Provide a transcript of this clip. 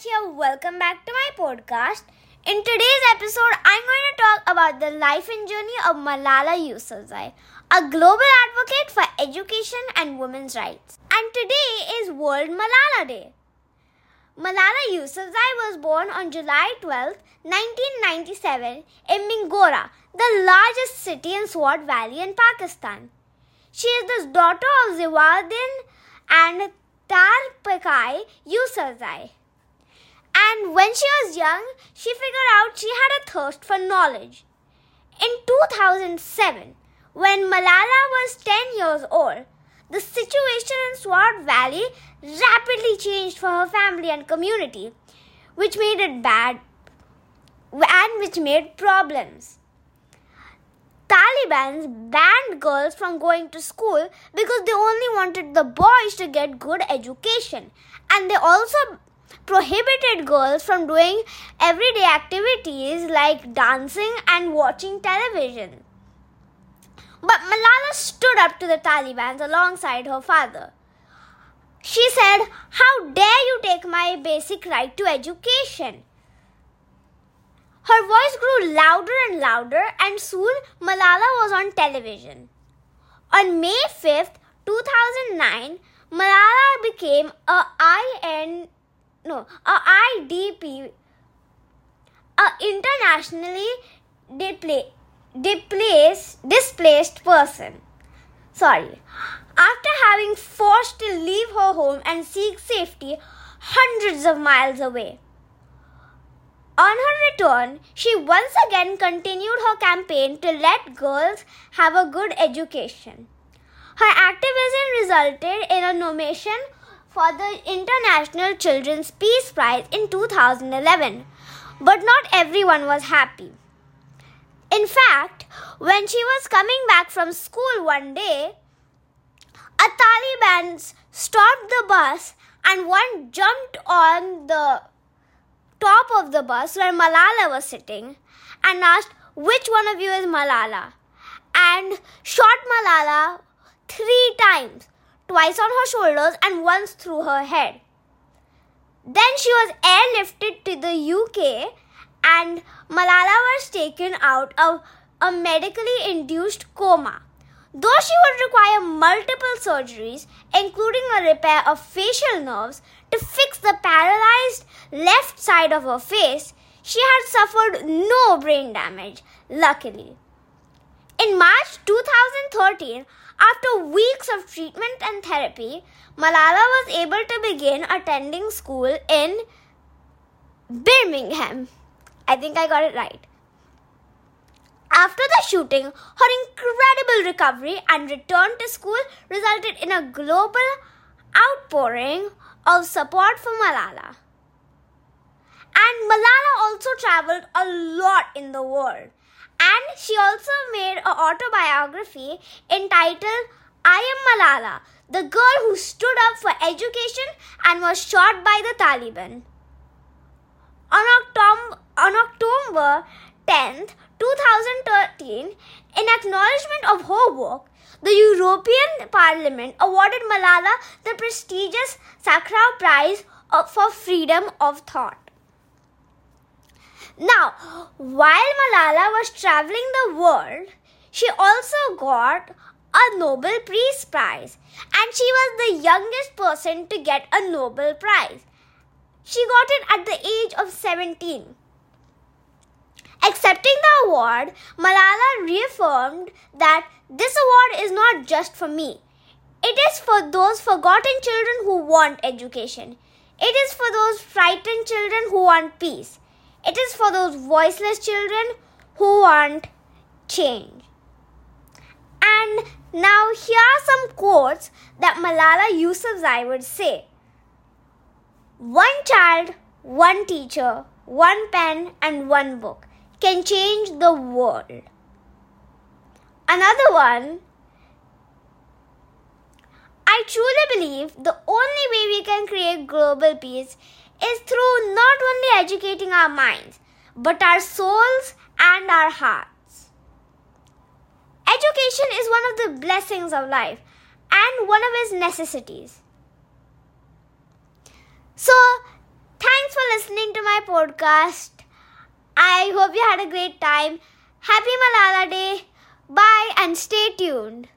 here. Welcome back to my podcast. In today's episode, I'm going to talk about the life and journey of Malala Yousafzai, a global advocate for education and women's rights. And today is World Malala Day. Malala Yousafzai was born on July 12, 1997 in Mingora, the largest city in Swat Valley in Pakistan. She is the daughter of Ziauddin and Tor Pekai Yousafzai. And when she was young, she figured out she had a thirst for knowledge. In 2007, when Malala was 10 years old, the situation in Swat Valley rapidly changed for her family and community, which made it bad and which made problems. Taliban's banned girls from going to school because they only wanted the boys to get good education and they also prohibited girls from doing everyday activities like dancing and watching television. But Malala stood up to the Taliban alongside her father. She said, How dare you take my basic right to education? Her voice grew louder and louder, and soon Malala was on television. On May 5th, 2009, Malala became a IN no, a IDP, a internationally displaced, displaced person. Sorry. After having forced to leave her home and seek safety hundreds of miles away. On her return, she once again continued her campaign to let girls have a good education. Her activism resulted in a nomination for the International Children's Peace Prize in 2011. But not everyone was happy. In fact, when she was coming back from school one day, a Taliban stopped the bus and one jumped on the top of the bus where Malala was sitting and asked, Which one of you is Malala? and shot Malala three times twice on her shoulders and once through her head. Then she was airlifted to the UK and Malala was taken out of a medically induced coma. Though she would require multiple surgeries, including a repair of facial nerves to fix the paralyzed left side of her face, she had suffered no brain damage, luckily. In March 2013, after weeks of treatment and therapy, Malala was able to begin attending school in Birmingham. I think I got it right. After the shooting, her incredible recovery and return to school resulted in a global outpouring of support for Malala. And Malala also traveled a lot in the world and she also made an autobiography entitled I Am Malala, the girl who stood up for education and was shot by the Taliban. On October, on October 10th, 2013, in acknowledgement of her work, the European Parliament awarded Malala the prestigious Sakharov Prize uh, for Freedom of Thought. Now, while Malala was traveling the world, she also got a Nobel Peace Prize, and she was the youngest person to get a Nobel Prize. She got it at the age of 17. Accepting the award, Malala reaffirmed that this award is not just for me. It is for those forgotten children who want education. It is for those frightened children who want peace. It is for those voiceless children who want change. And now here are some quotes that Malala Yousafzai would say. One child, one teacher, one pen and one book can change the world. Another one I truly believe the only way we can create global peace is through not only educating our minds, but our souls and our hearts. Education is one of the blessings of life and one of its necessities. So, thanks for listening to my podcast. I hope you had a great time. Happy Malala Day. Bye and stay tuned.